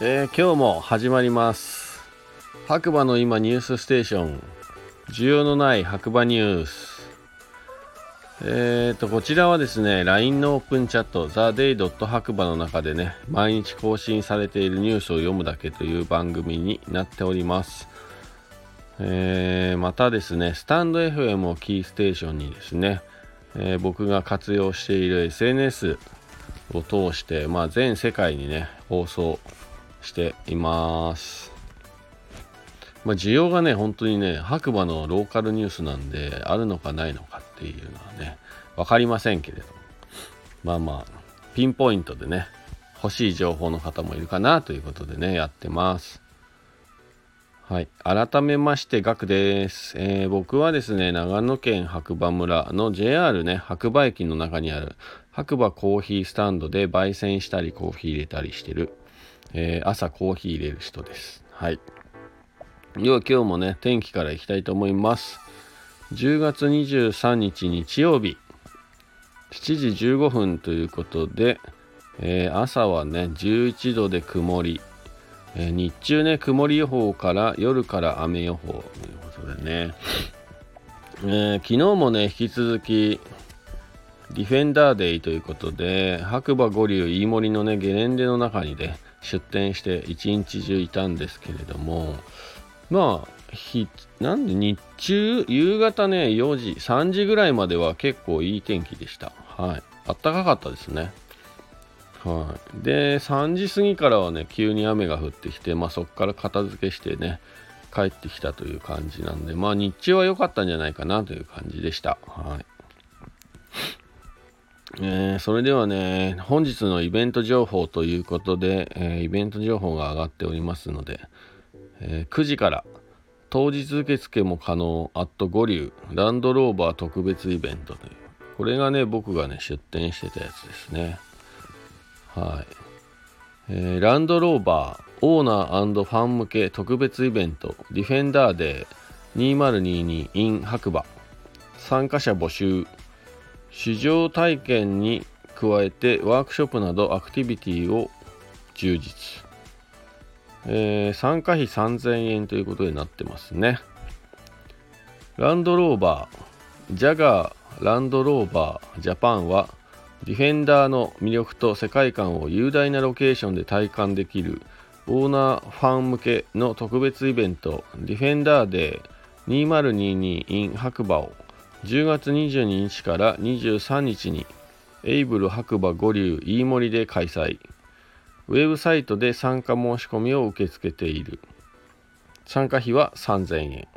えー、今日も始まります。白馬の今ニュースステーション。需要のない白馬ニュース。えーとこちらはですね LINE のオープンチャット TheDay. 白馬の中でね毎日更新されているニュースを読むだけという番組になっております。えー、またですねスタンド FM をキーステーションにですね、えー、僕が活用している SNS を通して、まあ、全世界にね放送しています。まあ、需要がね、本当にね、白馬のローカルニュースなんで、あるのかないのかっていうのはね、分かりませんけれども、まあまあ、ピンポイントでね、欲しい情報の方もいるかなということでね、やってます。はい。改めまして、ガクです、えー、僕はですね、長野県白馬村の JR ね、白馬駅の中にある白馬コーヒースタンドで焙煎したりコーヒー入れたりしてるえー、朝コーヒー入れる人です。はい。では今日もね、天気からいきたいと思います。10月23日日曜日、7時15分ということで、えー、朝はね、11度で曇り、えー、日中ね、曇り予報から夜から雨予報。ということでね、えー、昨日もね、引き続き、ディフェンダーデイということで、白馬五流飯盛のね、ゲレンデの中にね、出店して一日中いたんですけれどもまあなんで日中夕方ね4時3時ぐらいまでは結構いい天気でした。はい。あったかかったですね。はい。で3時過ぎからはね急に雨が降ってきてまあそこから片付けしてね帰ってきたという感じなんでまあ日中は良かったんじゃないかなという感じでした。はい。えー、それではね、本日のイベント情報ということで、えー、イベント情報が上がっておりますので、えー、9時から当日受付も可能、アット五流ランドローバー特別イベントという、これがね、僕がね、出店してたやつですね。はい。えー、ランドローバーオーナーファン向け特別イベント、ディフェンダーデー2022 in 白馬。参加者募集。試乗体験に加えてワークショップなどアクティビティを充実、えー、参加費3000円ということになってますねランドローバージャガーランドローバージャパンはディフェンダーの魅力と世界観を雄大なロケーションで体感できるオーナーファン向けの特別イベントディフェンダーデー2022 in 白馬を10月22日から23日にエイブル白馬五流飯盛で開催。ウェブサイトで参加申し込みを受け付けている。参加費は3000円。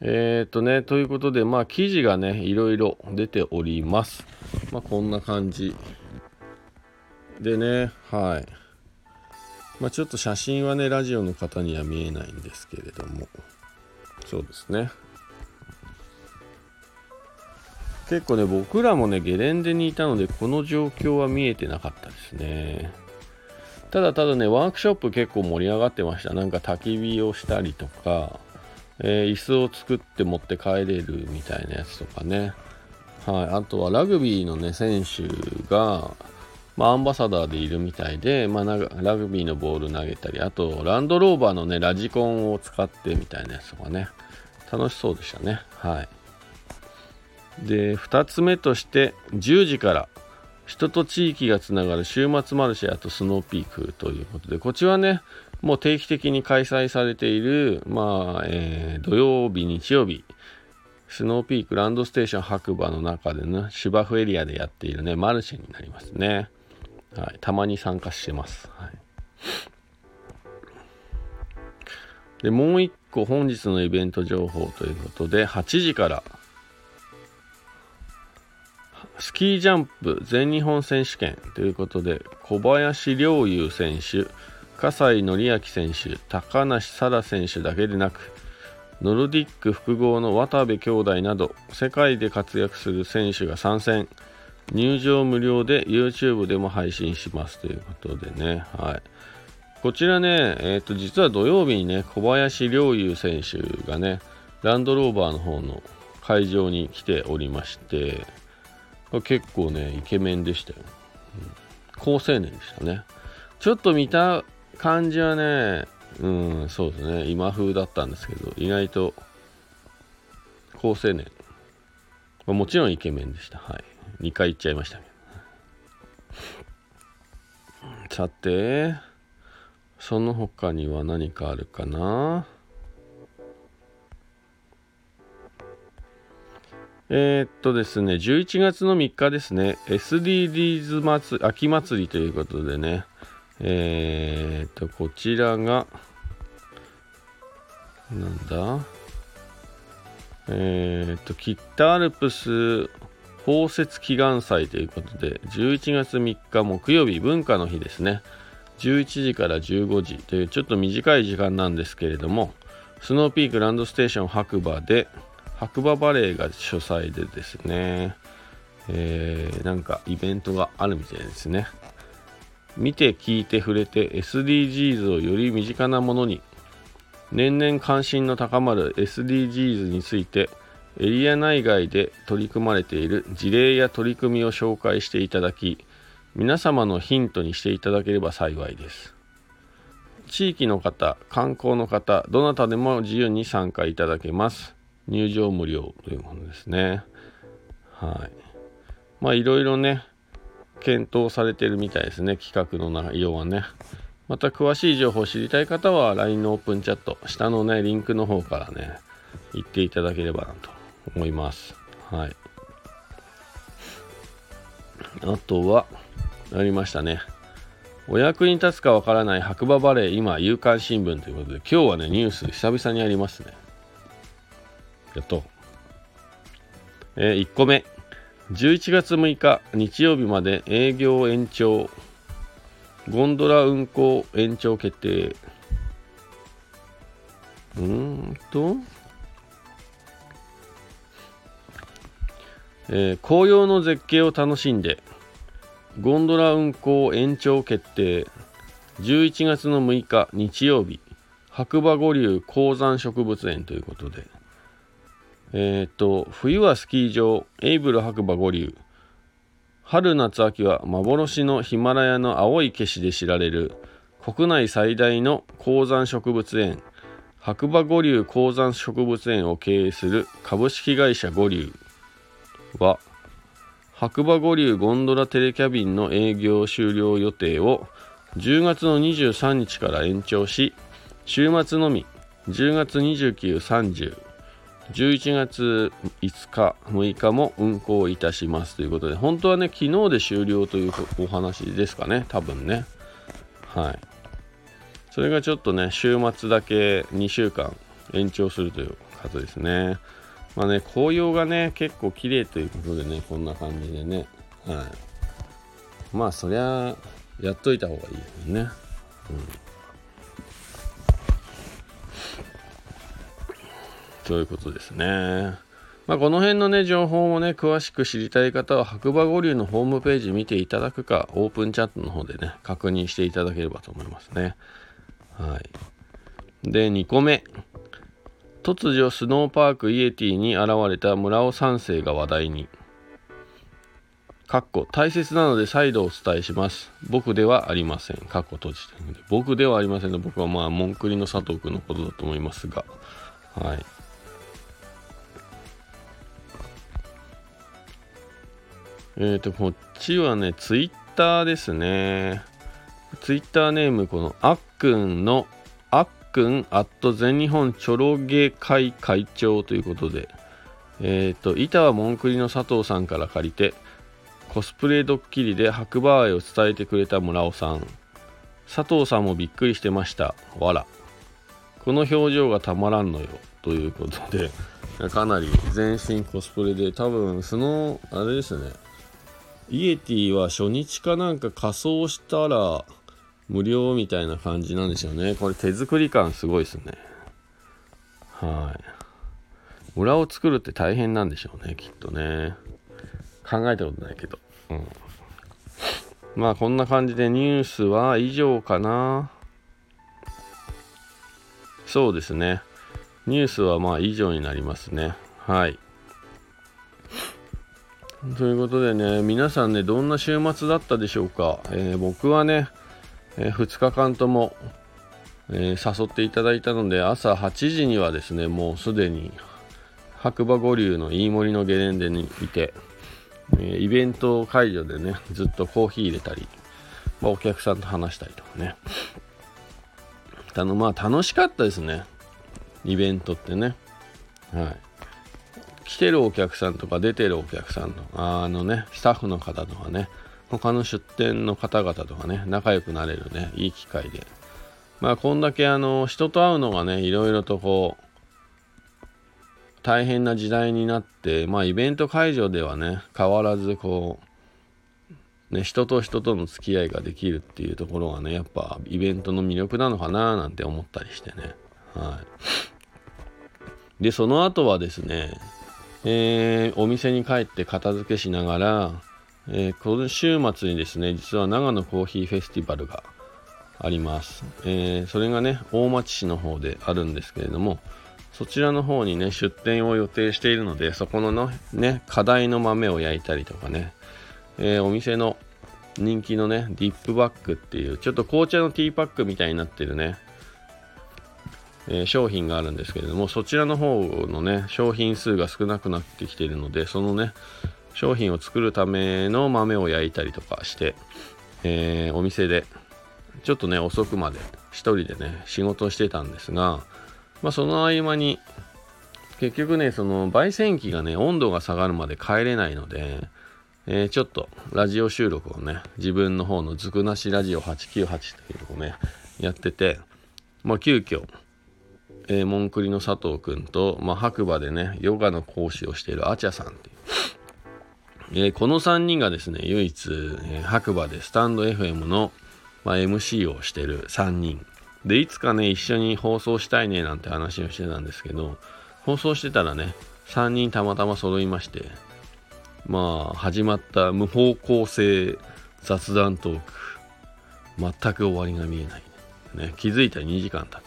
えー、っとねということでまあ記事がねいろいろ出ております。まあこんな感じ。でねはい。まあちょっと写真はねラジオの方には見えないんですけれども。そうですね。結構ね、僕らもね、ゲレンデにいたので、この状況は見えてなかったですね。ただただね、ワークショップ結構盛り上がってました。なんか焚き火をしたりとか、えー、椅子を作って持って帰れるみたいなやつとかね。はい。あとはラグビーのね、選手が、まあ、アンバサダーでいるみたいで、まあ、ラグビーのボール投げたり、あと、ランドローバーのね、ラジコンを使ってみたいなやつとかね、楽しそうでしたね。はい。で2つ目として10時から人と地域がつながる週末マルシェあとスノーピークということでこちらはねもう定期的に開催されている、まあえー、土曜日日曜日スノーピークランドステーション白馬の中でね芝生エリアでやっているねマルシェになりますね、はい、たまに参加してます、はい、でもう一個本日のイベント情報ということで8時からスキージャンプ全日本選手権ということで小林陵侑選手葛西紀明選手高梨沙羅選手だけでなくノルディック複合の渡部兄弟など世界で活躍する選手が参戦。入場無料で YouTube でも配信しますということでね、はい、こちらね、えー、と実は土曜日にね小林陵侑選手がねランドローバーの方の会場に来ておりまして結構ねイケメンでしたよ、うん、好青年でしたね。ちょっと見た感じはねうんそうですね。今風だったんですけど意外と好青年もちろんイケメンでした。はい。2回行っちゃいましたけど。さてその他には何かあるかな？えー、っとですね、11月の3日ですね、SDGs 祭、秋祭りということでね、えー、っと、こちらが、なんだ？えー、っと、北アルプス包摂祈願祭ということで、11月3日木曜日、文化の日ですね、11時から15時というちょっと短い時間なんですけれども、スノーピークランドステーション白馬で、白馬バレーが主催でですね、えー、なんかイベントがあるみたいですね。見て聞いて触れて SDGs をより身近なものに年々関心の高まる SDGs についてエリア内外で取り組まれている事例や取り組みを紹介していただき皆様のヒントにしていただければ幸いです地域の方観光の方どなたでも自由に参加いただけます入場無料というものですね。はい。まあいろいろね、検討されてるみたいですね、企画の内容はね。また詳しい情報を知りたい方は LINE のオープンチャット、下のね、リンクの方からね、行っていただければなと思います。はい。あとは、ありましたね。お役に立つかわからない白馬バレー今夕刊新聞ということで今日はねニュース久々にありますねやっと。えー、1個目。11月6日日曜日まで営業延長。ゴンドラ運行延長決定。うーんと、えー、紅葉の絶景を楽しんで、ゴンドラ運行延長決定。11月の6日日曜日、白馬五流高山植物園ということで、えっ、と、冬はスキー場、エイブル白馬五流。春夏秋は幻のヒマラヤの青い景色で知られる国内最大の高山植物園、白馬五流高山植物園を経営する株式会社五流。は、白馬五流ゴンドラテレキャビンの営業終了予定を10月の23日から延長し、週末のみ10月29、30、11月5日、6日も運行いたしますということで、本当はね、昨日で終了というお話ですかね、多分ね。はい。それがちょっとね、週末だけ2週間延長するということですね。まあね、紅葉がね、結構綺麗ということでね、こんな感じでね。はい。まあ、そりゃ、やっといた方がいいよね。うん。そういうことですね。まあ、この辺のね、情報をね、詳しく知りたい方は、白馬五流のホームページ見ていただくか、オープンチャットの方でね、確認していただければと思いますね。はい。で、2個目。突如、スノーパークイエティに現れた村尾三世が話題に。かっこ大切なので再度お伝えします。僕ではありません。かっこ閉じてるので。僕ではありませんの僕はまあ、モンクリの佐藤君のことだと思いますが。はい。えっ、ー、と、こっちはね、ツイッターですね。ツイッターネーム、このあっくんの、あっくんアット全日本チョロゲ会会長ということで、えっ、ー、と、板はモンクリの佐藤さんから借りて、コスプレドッキリで白馬愛を伝えてくれた村尾さん。佐藤さんもびっくりしてました。わら。この表情がたまらんのよ。ということで、かなり全身コスプレで、多分、その、あれですね、イエティは初日かなんか仮装したら無料みたいな感じなんでしょうね。これ手作り感すごいですね。はい。裏を作るって大変なんでしょうね、きっとね。考えたことないけど。うん。まあこんな感じでニュースは以上かな。そうですね。ニュースはまあ以上になりますね。はい。ということでね、皆さんね、どんな週末だったでしょうか。えー、僕はね、えー、2日間とも、えー、誘っていただいたので、朝8時にはですね、もうすでに白馬五流の飯森のゲレンデにいて、えイベント会場でね、ずっとコーヒー入れたり、まあ、お客さんと話したりとかね。あの、まあ楽しかったですね。イベントってね。はい。来てるお客さんとか出てるお客さんとあのねスタッフの方とかね他の出店の方々とかね仲良くなれるねいい機会で。まあこんだけあの人と会うのがねいろいろとこう大変な時代になってまあイベント会場ではね変わらずこうね人と人との付き合いができるっていうところがねやっぱイベントの魅力なのかななんて思ったりしてね。はい。でその後はですねえー、お店に帰って片付けしながら、えー、今週末にですね、実は長野コーヒーフェスティバルがあります。えー、それがね、大町市の方であるんですけれども、そちらの方にね、出店を予定しているので、そこののね、課題の豆を焼いたりとかね、えお店の人気のね、ディップバッグっていう、ちょっと紅茶のティーパックみたいになってるね、え、商品があるんですけれどもそちらの方のね商品数が少なくなってきているのでそのね商品を作るための豆を焼いたりとかして、えー、お店でちょっとね遅くまで1人でね仕事してたんですが、まあ、その合間に結局ねその焙煎機がね温度が下がるまで帰れないので、えー、ちょっとラジオ収録をね自分の方のずくなしラジオ898というのをねやっててまあ急遽えー、モンクリの佐藤くんと、まあ、白馬でね、ヨガの講師をしているアチャさんっていう。えー、この3人がですね、唯一、えー、白馬でスタンド FM の、まあ、MC をしてる3人。で、いつかね、一緒に放送したいね、なんて話をしてたんですけど、放送してたらね、3人たまたま揃いまして、まあ、始まった無方向性雑談トーク、全く終わりが見えない。ね、気づいたら2時間経って。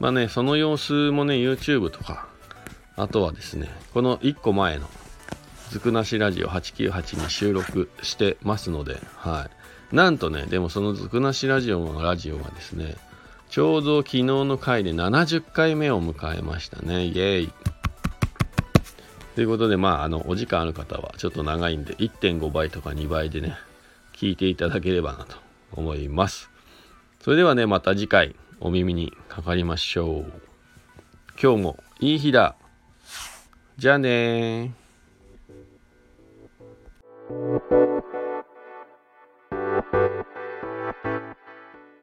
まあね、その様子もね、YouTube とか、あとはですね、この1個前の、ずくなしラジオ898に収録してますので、はい。なんとね、でもそのずくなしラジオのラジオがですね、ちょうど昨日の回で70回目を迎えましたね。イェーイ。ということで、まあ、あの、お時間ある方はちょっと長いんで、1.5倍とか2倍でね、聞いていただければなと思います。それではね、また次回。お耳にかかりましょう。今日もいい日だ。じゃあね